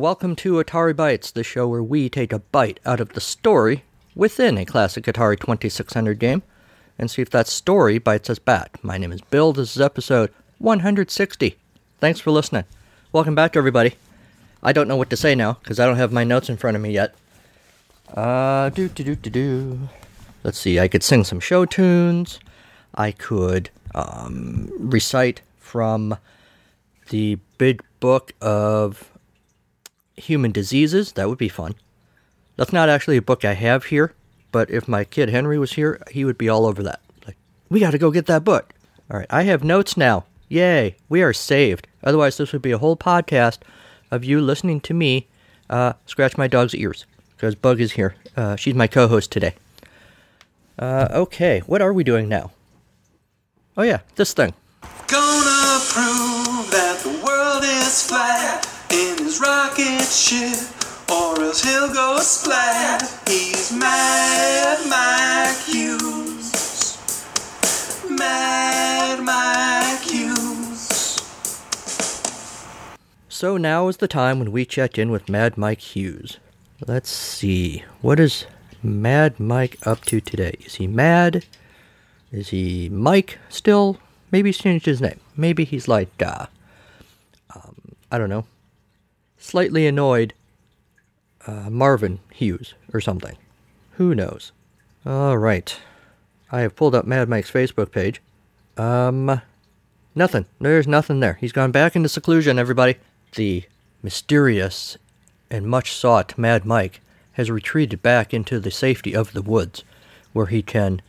Welcome to Atari Bytes, the show where we take a bite out of the story within a classic Atari 2600 game and see if that story bites us back. My name is Bill. This is episode 160. Thanks for listening. Welcome back, everybody. I don't know what to say now because I don't have my notes in front of me yet. Uh, do do do do do. Let's see. I could sing some show tunes. I could um, recite from the big book of human diseases. That would be fun. That's not actually a book I have here, but if my kid Henry was here, he would be all over that. Like, we got to go get that book. All right, I have notes now. Yay, we are saved. Otherwise, this would be a whole podcast of you listening to me uh, scratch my dog's ears because Bug is here. Uh, she's my co host today. Uh, okay, what are we doing now? Oh, yeah, this thing. Gonna ship, or else he'll go splat. He's Mad Mike Hughes. Mad Mike Hughes. So now is the time when we check in with Mad Mike Hughes. Let's see. What is Mad Mike up to today? Is he mad? Is he Mike still? Maybe he's changed his name. Maybe he's like, uh, um, I don't know, slightly annoyed uh, Marvin Hughes or something. Who knows? All right. I have pulled up Mad Mike's Facebook page. Um, nothing. There's nothing there. He's gone back into seclusion, everybody. The mysterious and much sought Mad Mike has retreated back into the safety of the woods, where he can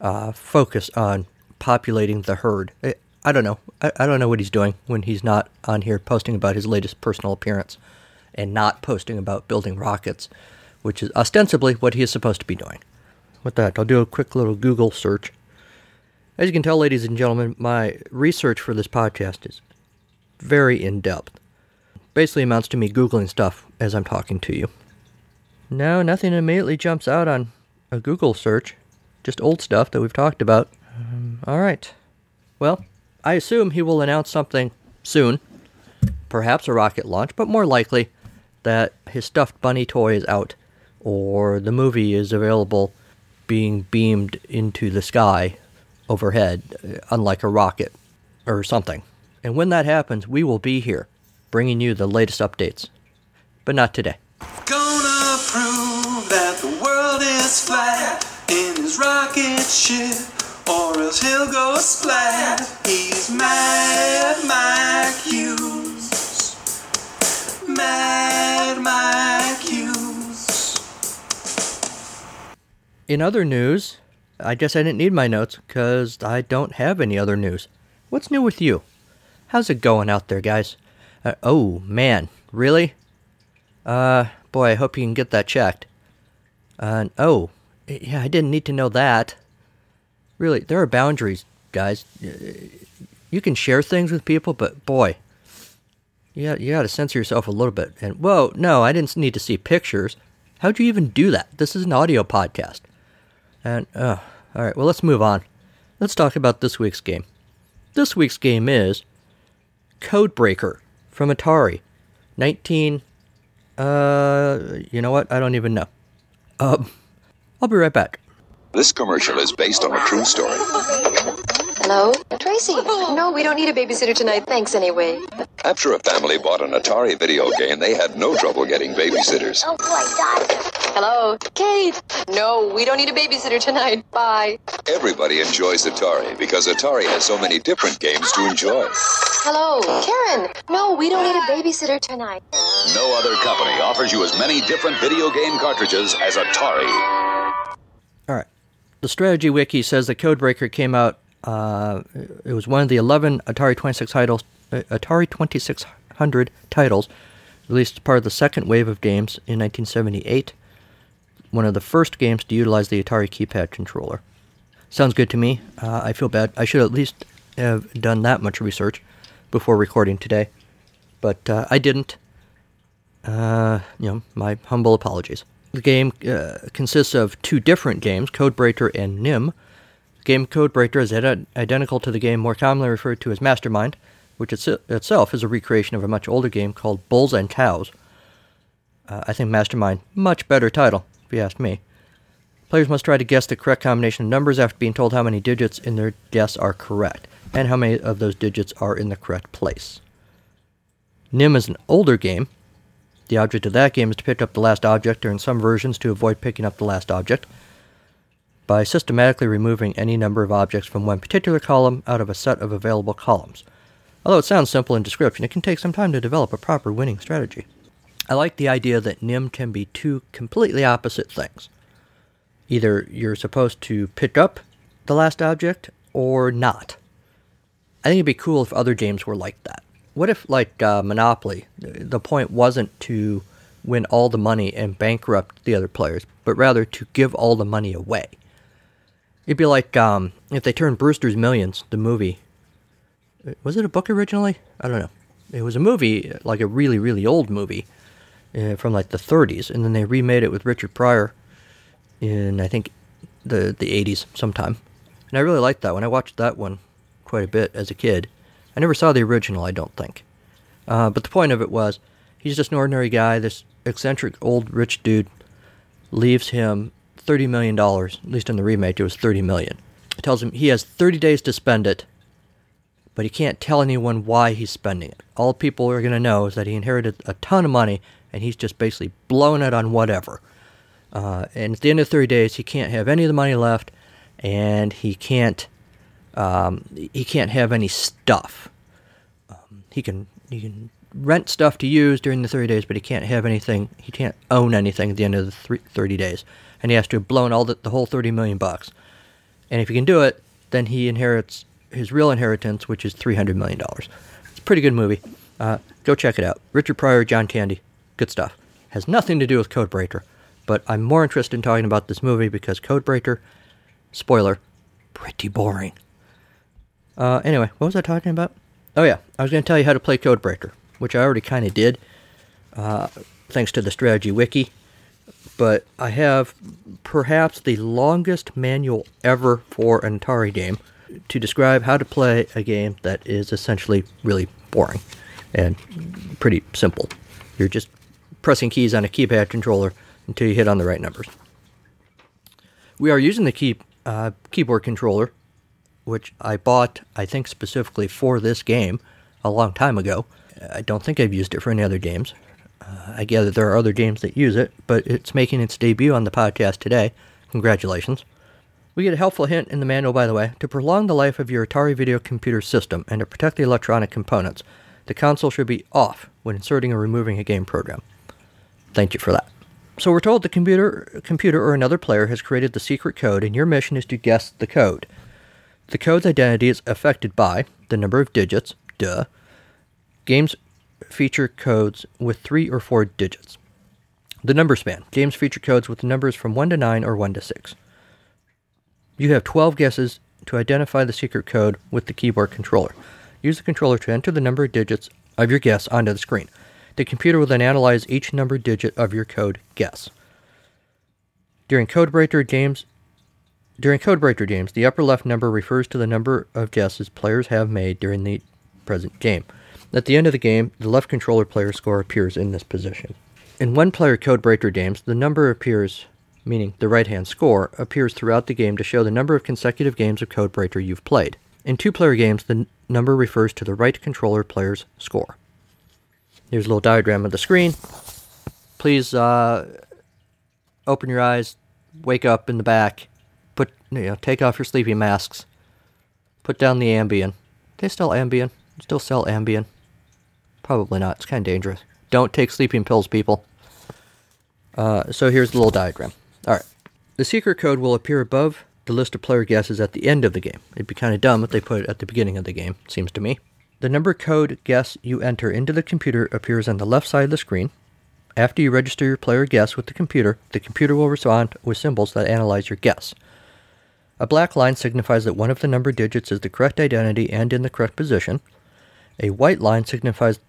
uh, focus on populating the herd. I, don't know. I, I don't know what he's doing when he's not on here posting about his latest personal appearance and not posting about building rockets, which is ostensibly what he is supposed to be doing. With that, I'll do a quick little Google search. As you can tell, ladies and gentlemen, my research for this podcast is very in depth. Basically amounts to me Googling stuff as I'm talking to you. No, nothing immediately jumps out on a Google search. Just old stuff that we've talked about. Um, all right. Well, I assume he will announce something soon. Perhaps a rocket launch, but more likely that his stuffed bunny toy is out or the movie is available being beamed into the sky overhead, unlike a rocket or something. And when that happens, we will be here bringing you the latest updates. But not today. Gonna prove that the world is flat in his rocket ship, or else he'll go splat. He's Mad Mike Hughes. Mad Mike Hughes. In other news, I guess I didn't need my notes because I don't have any other news. What's new with you? How's it going out there, guys? Uh, oh, man, really? Uh, boy, I hope you can get that checked. Uh, oh, yeah, I didn't need to know that. Really, there are boundaries, guys. You can share things with people, but boy, yeah, you got to censor yourself a little bit. And whoa, no, I didn't need to see pictures. How'd you even do that? This is an audio podcast. And uh, all right, well, let's move on. Let's talk about this week's game. This week's game is Codebreaker from Atari, 19. Uh, you know what? I don't even know. Um, I'll be right back. This commercial is based on a true story. Hello? Tracy. No, we don't need a babysitter tonight. Thanks anyway. After a family bought an Atari video game, they had no trouble getting babysitters. Oh boy, Dad. Hello? Kate. No, we don't need a babysitter tonight. Bye. Everybody enjoys Atari because Atari has so many different games to enjoy. Hello? Karen. No, we don't need a babysitter tonight. No other company offers you as many different video game cartridges as Atari. All right. The strategy wiki says the Codebreaker came out. Uh, it was one of the 11 Atari 26 titles, uh, Atari 2600 titles, released as part of the second wave of games in 1978. One of the first games to utilize the Atari keypad controller. Sounds good to me. Uh, I feel bad. I should at least have done that much research before recording today, but uh, I didn't. Uh, you know, my humble apologies. The game uh, consists of two different games, Codebreaker and NIM. Game Codebreaker is id- identical to the game more commonly referred to as Mastermind, which itse- itself is a recreation of a much older game called Bulls and Cows. Uh, I think Mastermind, much better title, if you ask me. Players must try to guess the correct combination of numbers after being told how many digits in their guess are correct, and how many of those digits are in the correct place. NIM is an older game. The object of that game is to pick up the last object, or in some versions, to avoid picking up the last object, by systematically removing any number of objects from one particular column out of a set of available columns. Although it sounds simple in description, it can take some time to develop a proper winning strategy. I like the idea that NIM can be two completely opposite things. Either you're supposed to pick up the last object or not. I think it'd be cool if other games were like that. What if, like uh, Monopoly, the point wasn't to win all the money and bankrupt the other players, but rather to give all the money away? It'd be like um, if they turned Brewster's Millions, the movie. Was it a book originally? I don't know. It was a movie, like a really, really old movie uh, from like the 30s, and then they remade it with Richard Pryor in I think the the 80s sometime. And I really liked that one. I watched that one quite a bit as a kid. I never saw the original, I don't think. Uh, but the point of it was, he's just an ordinary guy. This eccentric old rich dude leaves him thirty million dollars. At least in the remake, it was thirty million. It tells him he has thirty days to spend it, but he can't tell anyone why he's spending it. All people are going to know is that he inherited a ton of money, and he's just basically blowing it on whatever. Uh, and at the end of 30 days, he can't have any of the money left, and he can't um, he can't have any stuff. Um, he can he can rent stuff to use during the 30 days, but he can't have anything. He can't own anything at the end of the three, 30 days, and he has to have blown all the, the whole 30 million bucks. And if he can do it, then he inherits his real inheritance, which is 300 million dollars. It's a pretty good movie. Uh, go check it out. Richard Pryor, John Candy, good stuff. Has nothing to do with Codebreaker, but I'm more interested in talking about this movie because Codebreaker, spoiler, pretty boring. Uh, anyway, what was I talking about? Oh yeah, I was going to tell you how to play Codebreaker, which I already kind of did, uh, thanks to the strategy wiki. But I have perhaps the longest manual ever for an Atari game to describe how to play a game that is essentially really boring and pretty simple. You're just pressing keys on a keypad controller until you hit on the right numbers. We are using the key, uh, keyboard controller which I bought, I think, specifically for this game a long time ago. I don't think I've used it for any other games. Uh, I gather there are other games that use it, but it's making its debut on the podcast today. Congratulations. We get a helpful hint in the manual, by the way. To prolong the life of your Atari video computer system and to protect the electronic components, the console should be off when inserting or removing a game program. Thank you for that. So we're told the computer, computer or another player has created the secret code, and your mission is to guess the code. The code's identity is affected by the number of digits, duh. Games feature codes with three or four digits. The number span. Games feature codes with numbers from 1 to 9 or 1 to 6. You have 12 guesses to identify the secret code with the keyboard controller. Use the controller to enter the number of digits of your guess onto the screen. The computer will then analyze each number digit of your code guess. During Codebreaker, games during Codebreaker games, the upper left number refers to the number of guesses players have made during the present game. At the end of the game, the left controller player score appears in this position. In one player Codebreaker games, the number appears, meaning the right hand score, appears throughout the game to show the number of consecutive games of Codebreaker you've played. In two player games, the n- number refers to the right controller player's score. Here's a little diagram of the screen. Please uh, open your eyes, wake up in the back, put you know, take off your sleeping masks, put down the Ambien. They still Ambien? Still sell Ambien? Probably not. It's kind of dangerous. Don't take sleeping pills, people. Uh, so here's the little diagram. All right. The secret code will appear above the list of player guesses at the end of the game. It'd be kind of dumb if they put it at the beginning of the game, seems to me. The number code guess you enter into the computer appears on the left side of the screen. After you register your player guess with the computer, the computer will respond with symbols that analyze your guess. A black line signifies that one of the number digits is the correct identity and in the correct position. A white line signifies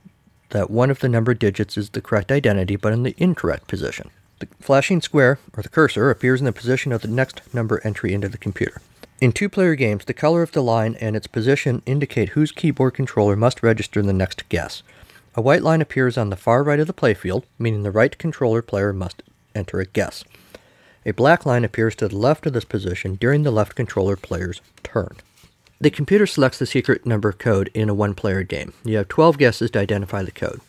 that one of the number digits is the correct identity but in the incorrect position. The flashing square, or the cursor, appears in the position of the next number entry into the computer. In two player games, the color of the line and its position indicate whose keyboard controller must register the next guess. A white line appears on the far right of the playfield, meaning the right controller player must enter a guess. A black line appears to the left of this position during the left controller player's turn. The computer selects the secret number code in a one player game. You have 12 guesses to identify the code.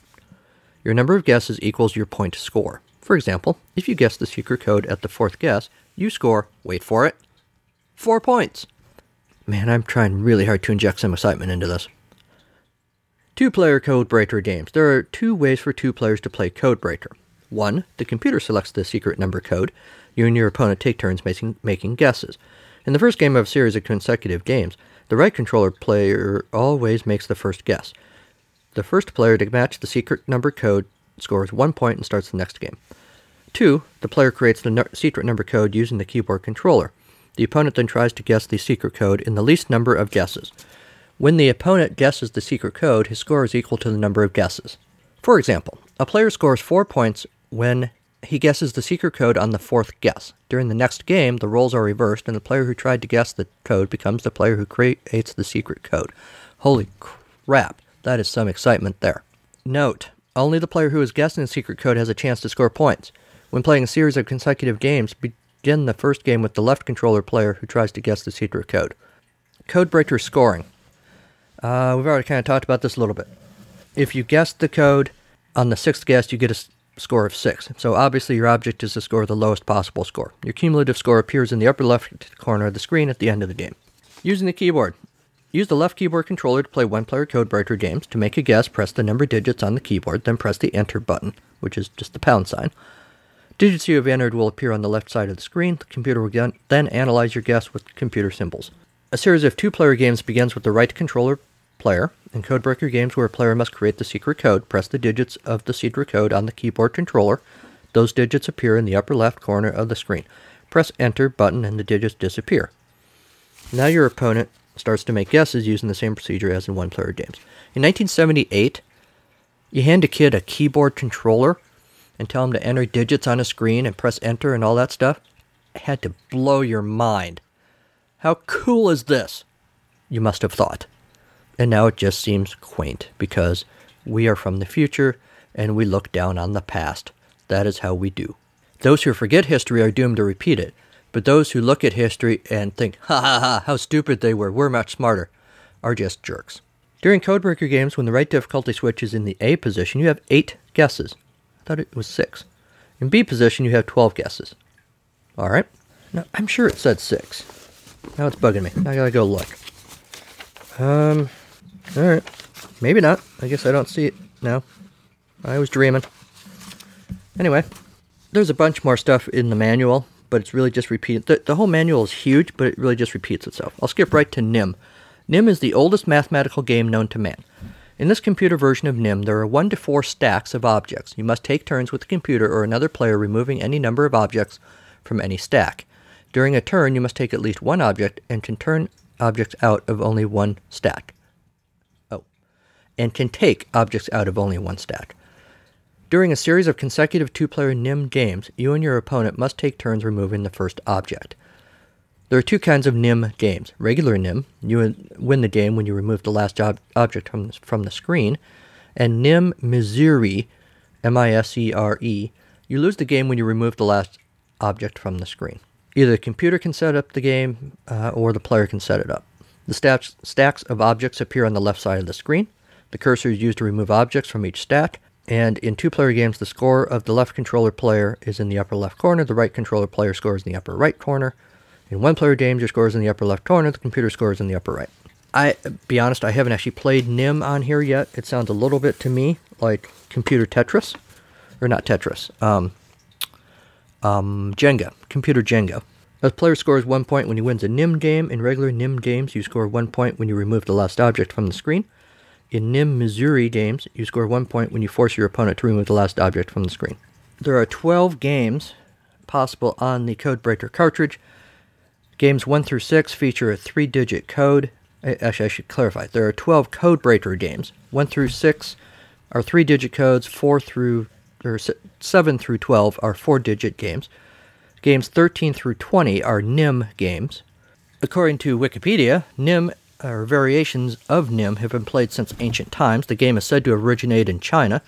Your number of guesses equals your point score. For example, if you guess the secret code at the fourth guess, you score, wait for it, four points. Man, I'm trying really hard to inject some excitement into this. Two player code breaker games. There are two ways for two players to play code breaker. One, the computer selects the secret number code. You and your opponent take turns making, making guesses. In the first game of a series of consecutive games, the right controller player always makes the first guess. The first player to match the secret number code scores one point and starts the next game. Two, the player creates the no- secret number code using the keyboard controller. The opponent then tries to guess the secret code in the least number of guesses. When the opponent guesses the secret code, his score is equal to the number of guesses. For example, a player scores four points when he guesses the secret code on the fourth guess. During the next game, the roles are reversed, and the player who tried to guess the code becomes the player who creates the secret code. Holy crap, that is some excitement there. Note, only the player who is guessing the secret code has a chance to score points. When playing a series of consecutive games, begin the first game with the left controller player who tries to guess the secret code. Codebreaker scoring. Uh, we've already kind of talked about this a little bit. If you guess the code on the sixth guess, you get a score of six. So obviously, your object is to score the lowest possible score. Your cumulative score appears in the upper left corner of the screen at the end of the game. Using the keyboard. Use the left keyboard controller to play one player codebreaker games. To make a guess, press the number digits on the keyboard, then press the enter button, which is just the pound sign. Digits you have entered will appear on the left side of the screen. The computer will then analyze your guess with computer symbols. A series of two player games begins with the right controller player. In codebreaker games where a player must create the secret code, press the digits of the secret code on the keyboard controller. Those digits appear in the upper left corner of the screen. Press enter button and the digits disappear. Now your opponent starts to make guesses using the same procedure as in one player games. In 1978, you hand a kid a keyboard controller and tell him to enter digits on a screen and press enter and all that stuff. It had to blow your mind. How cool is this? You must have thought. And now it just seems quaint because we are from the future and we look down on the past. That is how we do. Those who forget history are doomed to repeat it, but those who look at history and think, ha ha ha, how stupid they were, we're much smarter, are just jerks. During Codebreaker games, when the right difficulty switch is in the A position, you have eight guesses. I thought it was six. In B position, you have 12 guesses. All right. Now, I'm sure it said six. Now it's bugging me. I gotta go look. Um, all right. Maybe not. I guess I don't see it now. I was dreaming. Anyway, there's a bunch more stuff in the manual, but it's really just repeated. The, the whole manual is huge, but it really just repeats itself. I'll skip right to NIM. NIM is the oldest mathematical game known to man. In this computer version of NIM, there are one to four stacks of objects. You must take turns with the computer or another player removing any number of objects from any stack. During a turn, you must take at least one object and can turn objects out of only one stack. And can take objects out of only one stack. During a series of consecutive two player NIM games, you and your opponent must take turns removing the first object. There are two kinds of NIM games. Regular NIM, you win the game when you remove the last ob- object from the, from the screen, and NIM Misere, M I S E R E, you lose the game when you remove the last object from the screen. Either the computer can set up the game uh, or the player can set it up. The stacks, stacks of objects appear on the left side of the screen. The cursor is used to remove objects from each stack. And in two player games, the score of the left controller player is in the upper left corner, the right controller player scores in the upper right corner. In one player games, your score is in the upper left corner, the computer score is in the upper right. I be honest, I haven't actually played NIM on here yet. It sounds a little bit to me like computer Tetris, or not Tetris, um, um, Jenga, computer Jenga. A player scores one point when he wins a NIM game. In regular NIM games, you score one point when you remove the last object from the screen. In NIM Misere games, you score one point when you force your opponent to remove the last object from the screen. There are 12 games possible on the Codebreaker cartridge. Games 1 through 6 feature a three digit code. Actually, I should clarify. There are 12 Codebreaker games. 1 through 6 are three digit codes. 4 through or 7 through 12 are four digit games. Games 13 through 20 are NIM games. According to Wikipedia, Nim, or variations of Nim, have been played since ancient times. The game is said to originate in China,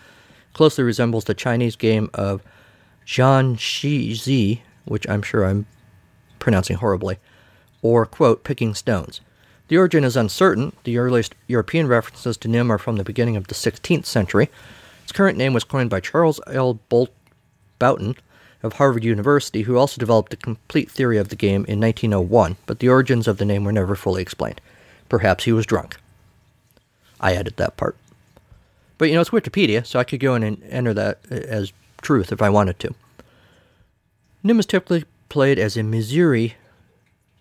closely resembles the Chinese game of Zhanxi, which I'm sure I'm pronouncing horribly, or, quote, picking stones. The origin is uncertain. The earliest European references to Nim are from the beginning of the 16th century. Its current name was coined by Charles L. Bolt Bouton of Harvard University, who also developed a complete theory of the game in 1901, but the origins of the name were never fully explained. Perhaps he was drunk. I added that part. But you know, it's Wikipedia, so I could go in and enter that as truth if I wanted to. Nim is typically played as a Misere,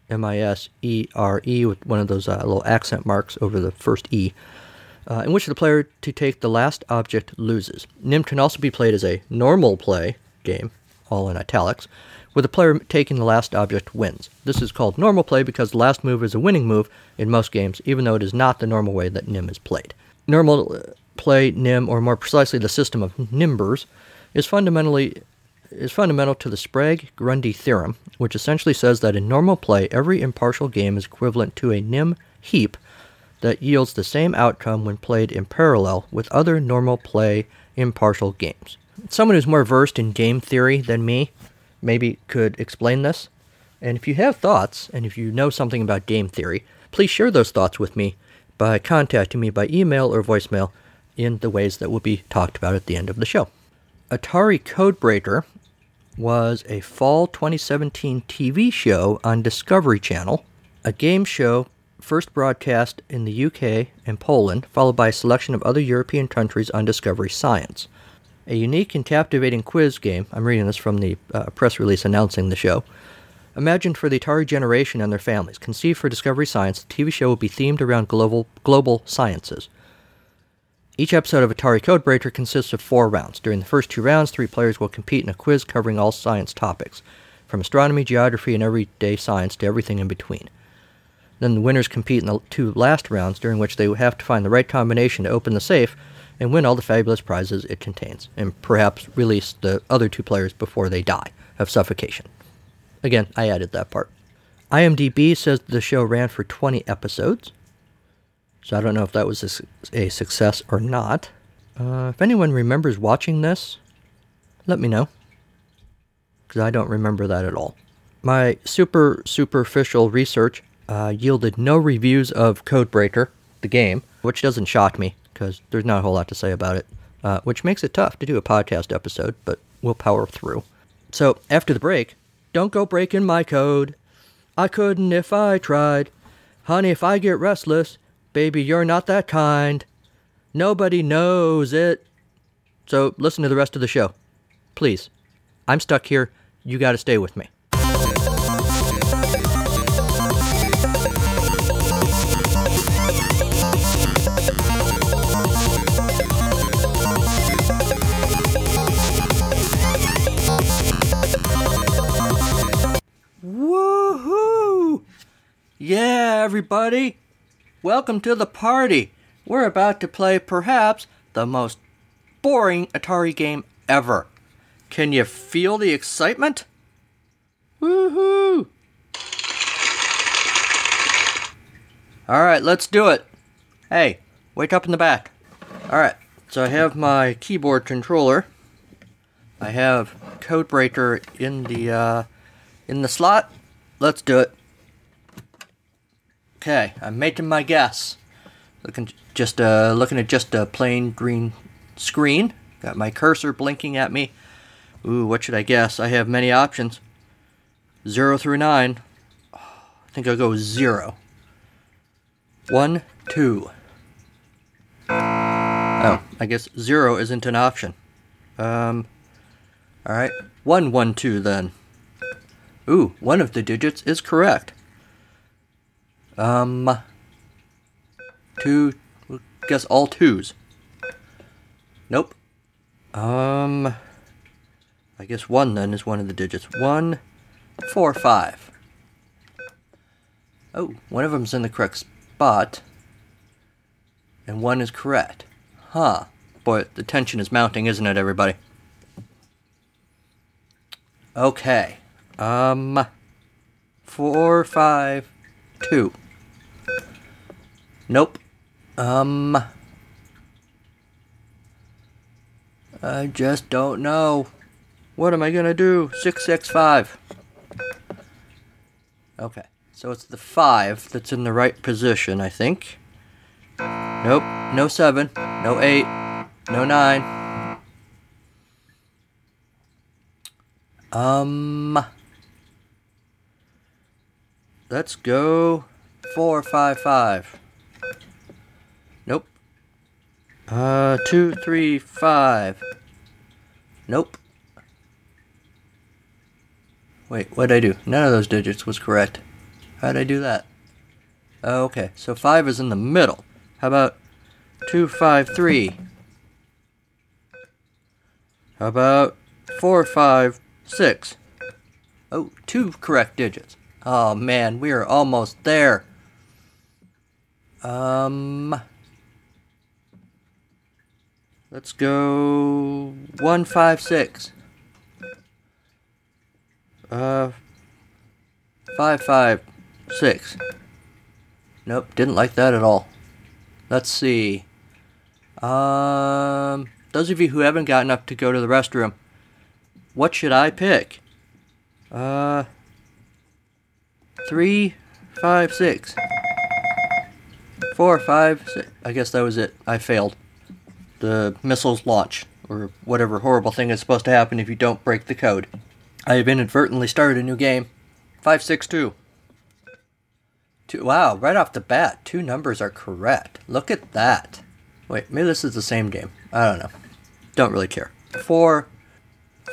M I S E R E, with one of those uh, little accent marks over the first E, uh, in which the player to take the last object loses. Nim can also be played as a normal play game, all in italics, where the player taking the last object wins. This is called normal play because the last move is a winning move in most games, even though it is not the normal way that Nim is played. Normal uh, play Nim, or more precisely the system of Nimbers, is fundamentally is fundamental to the Sprague-Grundy theorem, which essentially says that in normal play, every impartial game is equivalent to a Nim heap that yields the same outcome when played in parallel with other normal play impartial games. Someone who's more versed in game theory than me maybe could explain this. And if you have thoughts, and if you know something about game theory, please share those thoughts with me by contacting me by email or voicemail in the ways that will be talked about at the end of the show. Atari Codebreaker was a fall 2017 TV show on Discovery Channel, a game show first broadcast in the UK and Poland, followed by a selection of other European countries on Discovery Science. A unique and captivating quiz game, I'm reading this from the uh, press release announcing the show, imagined for the Atari generation and their families. Conceived for Discovery Science, the TV show will be themed around global, global sciences. Each episode of Atari Codebreaker consists of four rounds. During the first two rounds, three players will compete in a quiz covering all science topics, from astronomy, geography, and everyday science to everything in between. Then the winners compete in the two last rounds, during which they have to find the right combination to open the safe and win all the fabulous prizes it contains, and perhaps release the other two players before they die of suffocation. Again, I added that part. IMDb says the show ran for 20 episodes. So I don't know if that was a, a success or not. Uh, if anyone remembers watching this, let me know. Because I don't remember that at all. My super superficial research uh, yielded no reviews of Codebreaker, the game, which doesn't shock me because there's not a whole lot to say about it, uh, which makes it tough to do a podcast episode, but we'll power through. So after the break, don't go breaking my code. I couldn't if I tried. Honey, if I get restless, baby, you're not that kind. Nobody knows it. So listen to the rest of the show. Please. I'm stuck here. You gotta stay with me. Everybody! Welcome to the party! We're about to play perhaps the most boring Atari game ever. Can you feel the excitement? Woohoo! Alright, let's do it. Hey, wake up in the back. Alright, so I have my keyboard controller. I have Codebreaker in the uh, in the slot. Let's do it. Okay, I'm making my guess. Looking just uh, looking at just a plain green screen. Got my cursor blinking at me. Ooh, what should I guess? I have many options. Zero through nine. I think I'll go zero. One, two. Oh, I guess zero isn't an option. Um, alright. One, one, two then. Ooh, one of the digits is correct. Um, two, guess all twos. Nope. Um, I guess one then is one of the digits. One, four, five. Oh, one of them's in the correct spot, and one is correct. Huh. Boy, the tension is mounting, isn't it, everybody? Okay. Um, four, five, two. Nope. Um. I just don't know. What am I gonna do? Six, six, five. Okay, so it's the five that's in the right position, I think. Nope, no seven, no eight, no nine. Um. Let's go four, five, five. Nope. Uh, two, three, five. Nope. Wait, what did I do? None of those digits was correct. How did I do that? Oh, okay, so five is in the middle. How about two, five, three? How about four, five, six? Oh, two correct digits. Oh man, we are almost there. Um, let's go one, five, six. Uh, five, five, six. Nope, didn't like that at all. Let's see. Um, those of you who haven't gotten up to go to the restroom, what should I pick? Uh, three, five, six. Four, five, six. I guess that was it. I failed. The missiles launch, or whatever horrible thing is supposed to happen if you don't break the code. I have inadvertently started a new game. 562. Two, wow, right off the bat, two numbers are correct. Look at that. Wait, maybe this is the same game. I don't know. Don't really care. Four,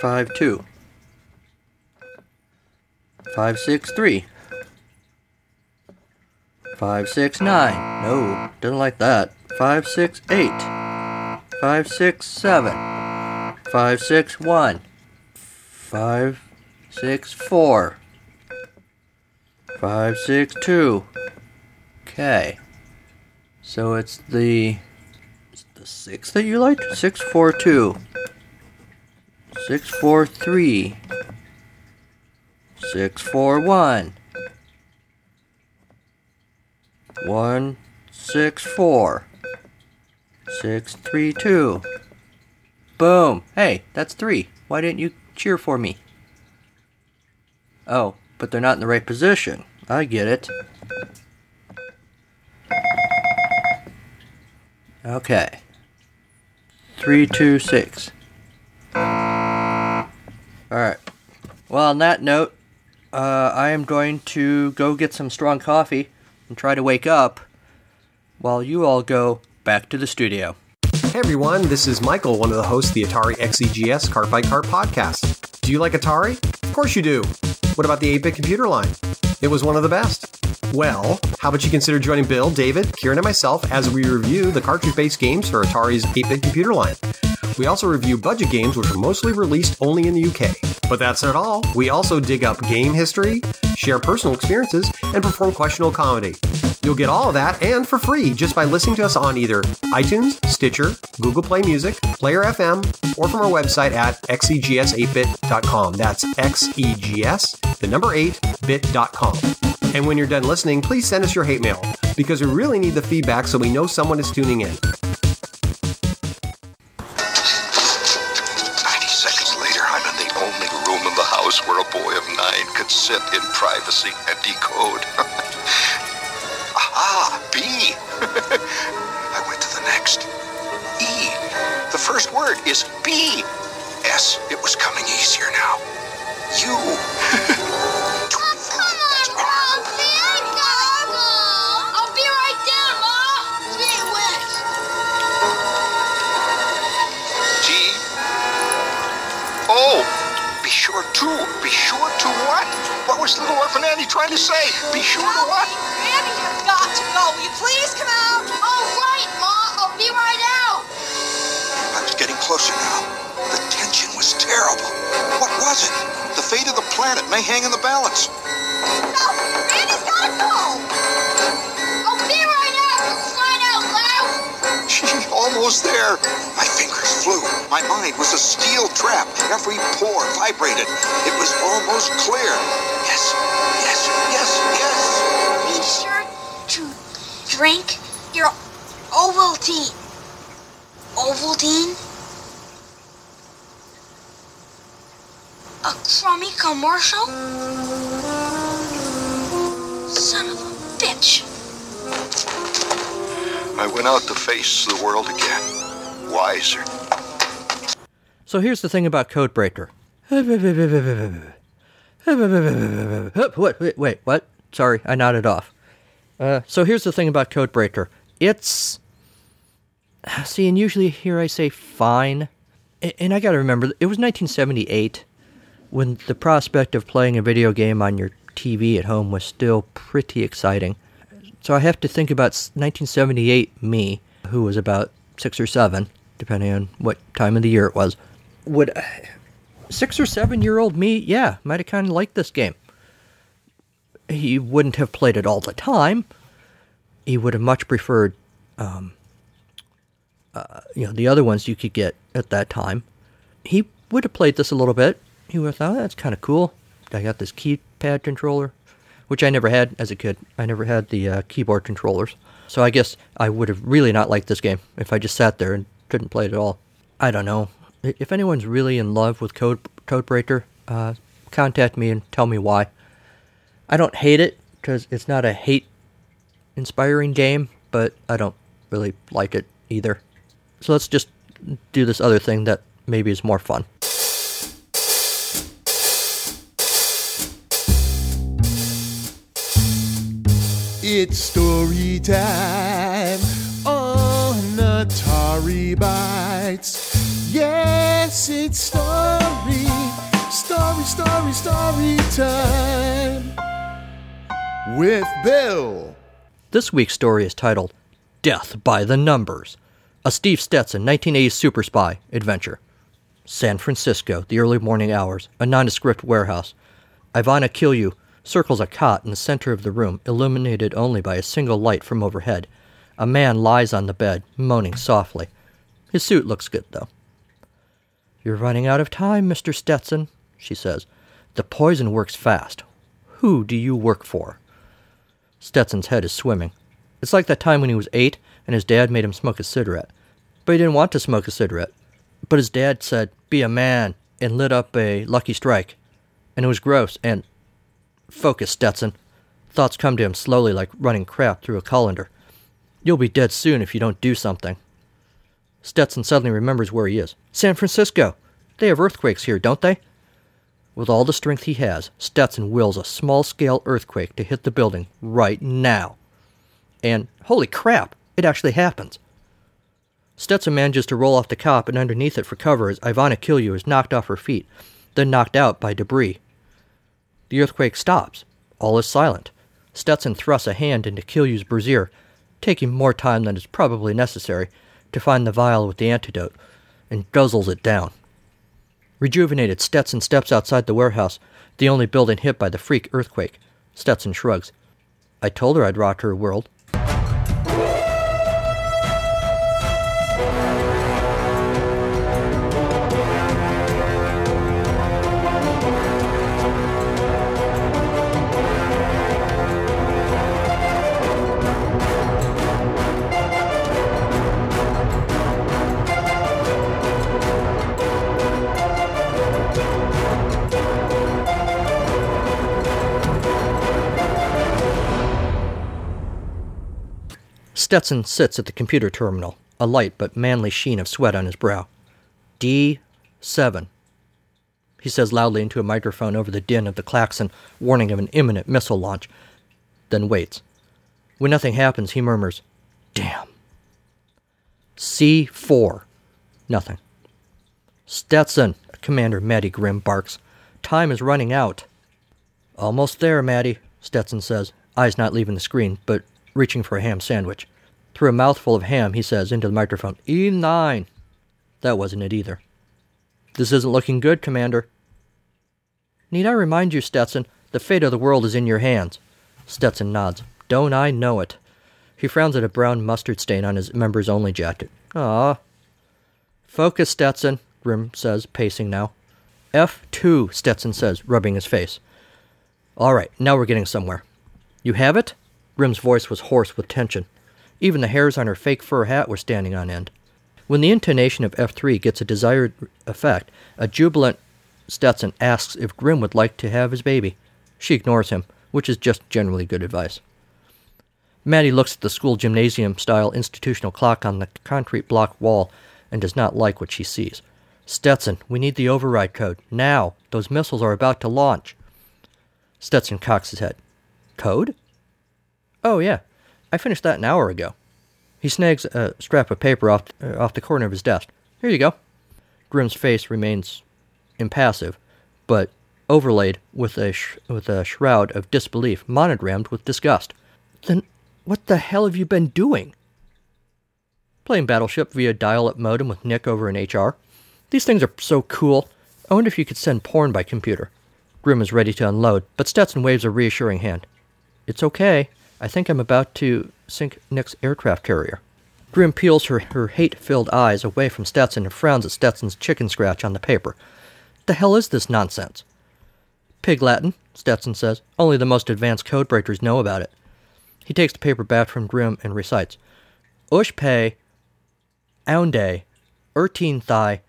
five, two. Five, six, three. Five, six, nine. No, didn't like that. Five, six, eight. Five, six, seven. Five, six, one. Five, six, four. Five, six, two. Okay. So it's the it's the six that you liked? Six, four, two. Six, four, three. Six, four, one. One, six, four. Six, three, two. Boom. Hey, that's three. Why didn't you cheer for me? Oh, but they're not in the right position. I get it. Okay. Three, two, six. Alright. Well, on that note, uh, I am going to go get some strong coffee and try to wake up while you all go back to the studio. Hey everyone, this is Michael, one of the hosts of the Atari XEGS Cart by Cart podcast. Do you like Atari? Of course you do. What about the 8 bit computer line? It was one of the best. Well, how about you consider joining Bill, David, Kieran, and myself as we review the cartridge based games for Atari's 8 bit computer line? We also review budget games which are mostly released only in the UK. But that's not all. We also dig up game history, share personal experiences, and perform questionable comedy. You'll get all of that and for free just by listening to us on either iTunes, Stitcher, Google Play Music, Player FM, or from our website at xegs8bit.com. That's xegs, the number 8, bit.com. And when you're done listening, please send us your hate mail because we really need the feedback so we know someone is tuning in. 90 seconds later, I'm in the only room in the house where a boy of nine could sit in privacy and decode. Aha, B. I went to the next. E. The first word is B. S. It was coming easier now. U. I'll be right. Gee whiz. G. Oh, be sure to. Be sure to what? What was little orphan Annie trying to say? Be sure to what? Please come out? All right, Ma. I'll be right out. I was getting closer now. The tension was terrible. What was it? The fate of the planet may hang in the balance. No, Randy's got to go. I'll be right out. For out loud. Gee, almost there. My fingers flew. My mind was a steel trap. Every pore vibrated. It was almost clear. Yes, yes, yes, yes. Ovaltine. Ovaltine? A crummy commercial? Son of a bitch. I went out to face the world again. Wiser. So here's the thing about Codebreaker. What? Wait, wait, what? Sorry, I nodded off. Uh, so here's the thing about Codebreaker. It's. See, and usually here I say fine. And I gotta remember, it was 1978 when the prospect of playing a video game on your TV at home was still pretty exciting. So I have to think about 1978 me, who was about six or seven, depending on what time of the year it was. Would six or seven year old me, yeah, might have kind of liked this game. He wouldn't have played it all the time. He would have much preferred, um, uh, you know, the other ones you could get at that time. He would have played this a little bit. He would have thought, "Oh, that's kind of cool. I got this keypad controller, which I never had as a kid. I never had the uh, keyboard controllers. So I guess I would have really not liked this game if I just sat there and didn't play it at all. I don't know. If anyone's really in love with Code Codebreaker, uh, contact me and tell me why. I don't hate it because it's not a hate-inspiring game, but I don't really like it either. So let's just do this other thing that maybe is more fun. It's story time on Atari Bites. Yes, it's story, story, story, story time with Bill. This week's story is titled Death by the Numbers, a Steve Stetson 1980s super spy adventure. San Francisco, the early morning hours, a nondescript warehouse. Ivana Kilyu circles a cot in the center of the room, illuminated only by a single light from overhead. A man lies on the bed, moaning softly. His suit looks good, though. You're running out of time, Mr. Stetson, she says. The poison works fast. Who do you work for? Stetson's head is swimming. It's like that time when he was eight and his dad made him smoke a cigarette. But he didn't want to smoke a cigarette. But his dad said, Be a man, and lit up a lucky strike. And it was gross and. Focus, Stetson. Thoughts come to him slowly like running crap through a colander. You'll be dead soon if you don't do something. Stetson suddenly remembers where he is. San Francisco! They have earthquakes here, don't they? With all the strength he has, Stetson wills a small scale earthquake to hit the building right now. And holy crap, it actually happens. Stetson manages to roll off the cop and underneath it for cover as Ivana Kilyu is knocked off her feet, then knocked out by debris. The earthquake stops. All is silent. Stetson thrusts a hand into Kilyu's brassiere, taking more time than is probably necessary to find the vial with the antidote, and guzzles it down. Rejuvenated, Stetson steps outside the warehouse, the only building hit by the freak earthquake. Stetson shrugs. I told her I'd rock her world. Stetson sits at the computer terminal, a light but manly sheen of sweat on his brow. D7. He says loudly into a microphone over the din of the klaxon, warning of an imminent missile launch, then waits. When nothing happens, he murmurs, Damn. C4. Nothing. Stetson, Commander Matty Grimm barks. Time is running out. Almost there, Matty, Stetson says, eyes not leaving the screen, but reaching for a ham sandwich. A mouthful of ham, he says into the microphone, E9. That wasn't it either. This isn't looking good, Commander. Need I remind you, Stetson, the fate of the world is in your hands? Stetson nods. Don't I know it? He frowns at a brown mustard stain on his members only jacket. Ah. Focus, Stetson, Grim says, pacing now. F2, Stetson says, rubbing his face. All right, now we're getting somewhere. You have it? Grim's voice was hoarse with tension. Even the hairs on her fake fur hat were standing on end. When the intonation of F3 gets a desired effect, a jubilant Stetson asks if Grim would like to have his baby. She ignores him, which is just generally good advice. Maddie looks at the school gymnasium style institutional clock on the concrete block wall and does not like what she sees. Stetson, we need the override code. Now! Those missiles are about to launch. Stetson cocks his head. Code? Oh, yeah. I finished that an hour ago. He snags a scrap of paper off, uh, off the corner of his desk. Here you go. Grim's face remains impassive, but overlaid with a, sh- with a shroud of disbelief, monogrammed with disgust. Then what the hell have you been doing? Playing Battleship via dial up modem with Nick over in HR. These things are so cool. I wonder if you could send porn by computer. Grim is ready to unload, but Stetson waves a reassuring hand. It's okay. I think I'm about to sink Nick's aircraft carrier. Grim peels her, her hate filled eyes away from Stetson and frowns at Stetson's chicken scratch on the paper. The hell is this nonsense? Pig Latin, Stetson says. Only the most advanced code breakers know about it. He takes the paper back from Grim and recites Ush pay, ounde, erteen thigh,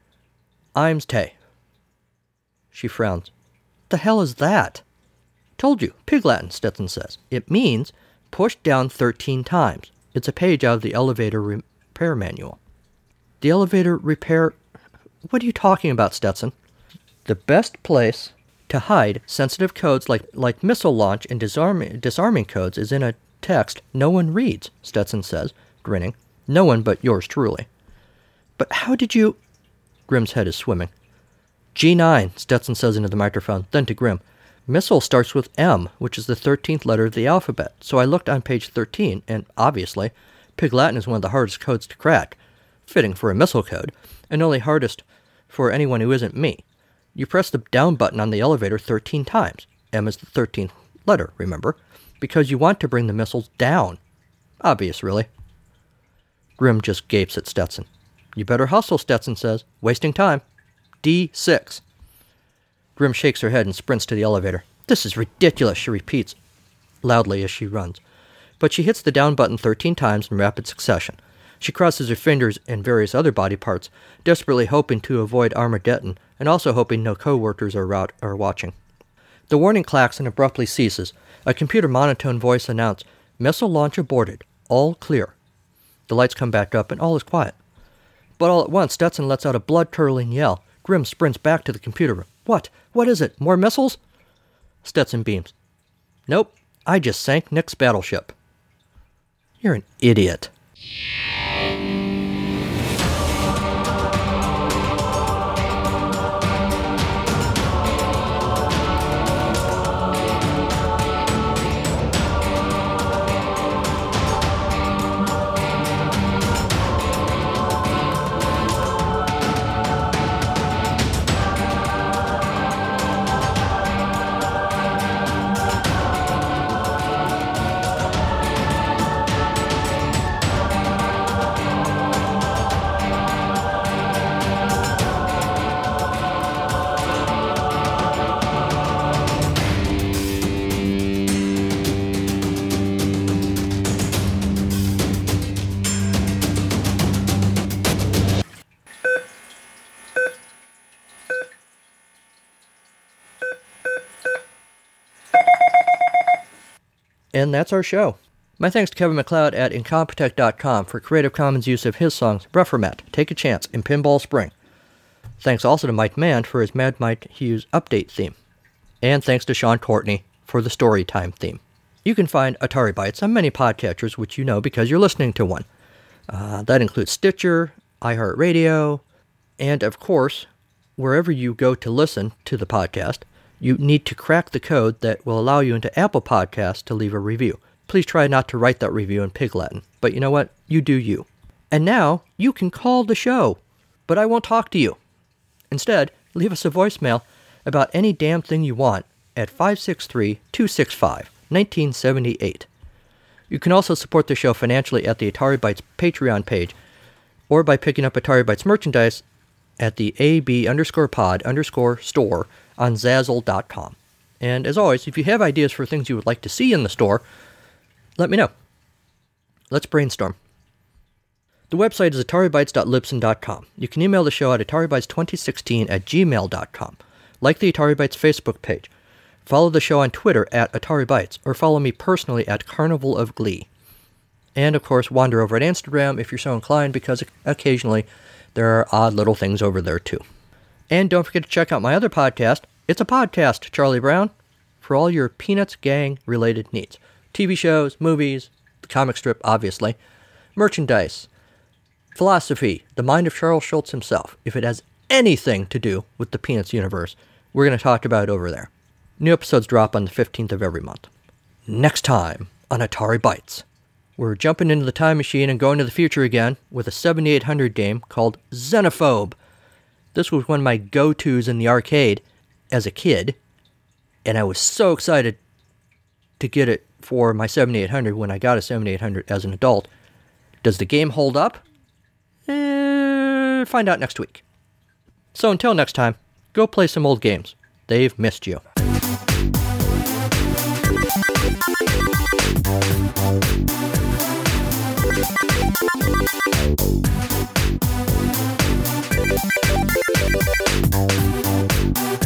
ims te. She frowns. The hell is that? Told you, Pig Latin, Stetson says. It means push down 13 times. It's a page out of the elevator repair manual. The elevator repair. What are you talking about, Stetson? The best place to hide sensitive codes like, like missile launch and disarming, disarming codes is in a text no one reads, Stetson says, grinning. No one but yours truly. But how did you. Grim's head is swimming. G9, Stetson says into the microphone, then to Grim. Missile starts with M, which is the 13th letter of the alphabet, so I looked on page 13, and obviously, Pig Latin is one of the hardest codes to crack. Fitting for a missile code, and only hardest for anyone who isn't me. You press the down button on the elevator 13 times. M is the 13th letter, remember? Because you want to bring the missiles down. Obvious, really. Grim just gapes at Stetson. You better hustle, Stetson says. Wasting time. D6. Grim shakes her head and sprints to the elevator. This is ridiculous, she repeats loudly as she runs. But she hits the down button 13 times in rapid succession. She crosses her fingers and various other body parts, desperately hoping to avoid Armageddon and also hoping no co-workers are, are watching. The warning klaxon abruptly ceases. A computer monotone voice announces, Missile launch aborted. All clear. The lights come back up and all is quiet. But all at once, Stetson lets out a blood-curdling yell. Grim sprints back to the computer room. What? What is it? More missiles? Stetson beams. Nope. I just sank Nick's battleship. You're an idiot. And that's our show. My thanks to Kevin MacLeod at Incompetech.com for Creative Commons use of his songs Rough-Format, Take a Chance, and Pinball Spring. Thanks also to Mike Mand for his Mad Mike Hughes update theme. And thanks to Sean Courtney for the Storytime theme. You can find Atari Bytes on many podcatchers, which you know because you're listening to one. Uh, that includes Stitcher, iHeartRadio, and of course, wherever you go to listen to the podcast, you need to crack the code that will allow you into Apple Podcasts to leave a review. Please try not to write that review in Pig Latin, but you know what? You do you. And now you can call the show, but I won't talk to you. Instead, leave us a voicemail about any damn thing you want at 563 265 1978. You can also support the show financially at the Atari Bytes Patreon page or by picking up Atari Bytes merchandise at the AB underscore pod underscore store on Zazzle.com. And as always, if you have ideas for things you would like to see in the store, let me know. Let's brainstorm. The website is ataribytes.libsyn.com. You can email the show at ataribytes2016 at gmail.com. Like the Atari Bytes Facebook page. Follow the show on Twitter at AtariBytes, or follow me personally at Carnival of Glee. And of course, wander over at Instagram if you're so inclined, because occasionally there are odd little things over there too. And don't forget to check out my other podcast. It's a podcast, Charlie Brown, for all your Peanuts gang related needs TV shows, movies, the comic strip, obviously, merchandise, philosophy, the mind of Charles Schulz himself. If it has anything to do with the Peanuts universe, we're going to talk about it over there. New episodes drop on the 15th of every month. Next time on Atari Bytes, we're jumping into the time machine and going to the future again with a 7800 game called Xenophobe. This was one of my go tos in the arcade as a kid, and I was so excited to get it for my 7800 when I got a 7800 as an adult. Does the game hold up? Eh, find out next week. So until next time, go play some old games. They've missed you. Thank you.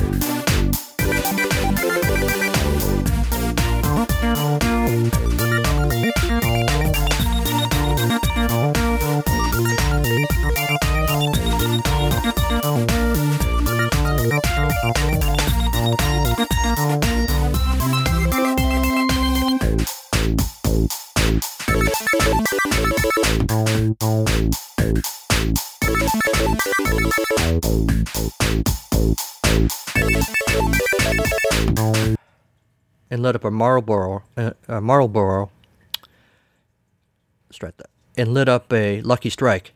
And lit up a Marlboro, uh, a Marlboro, strike that, and lit up a Lucky Strike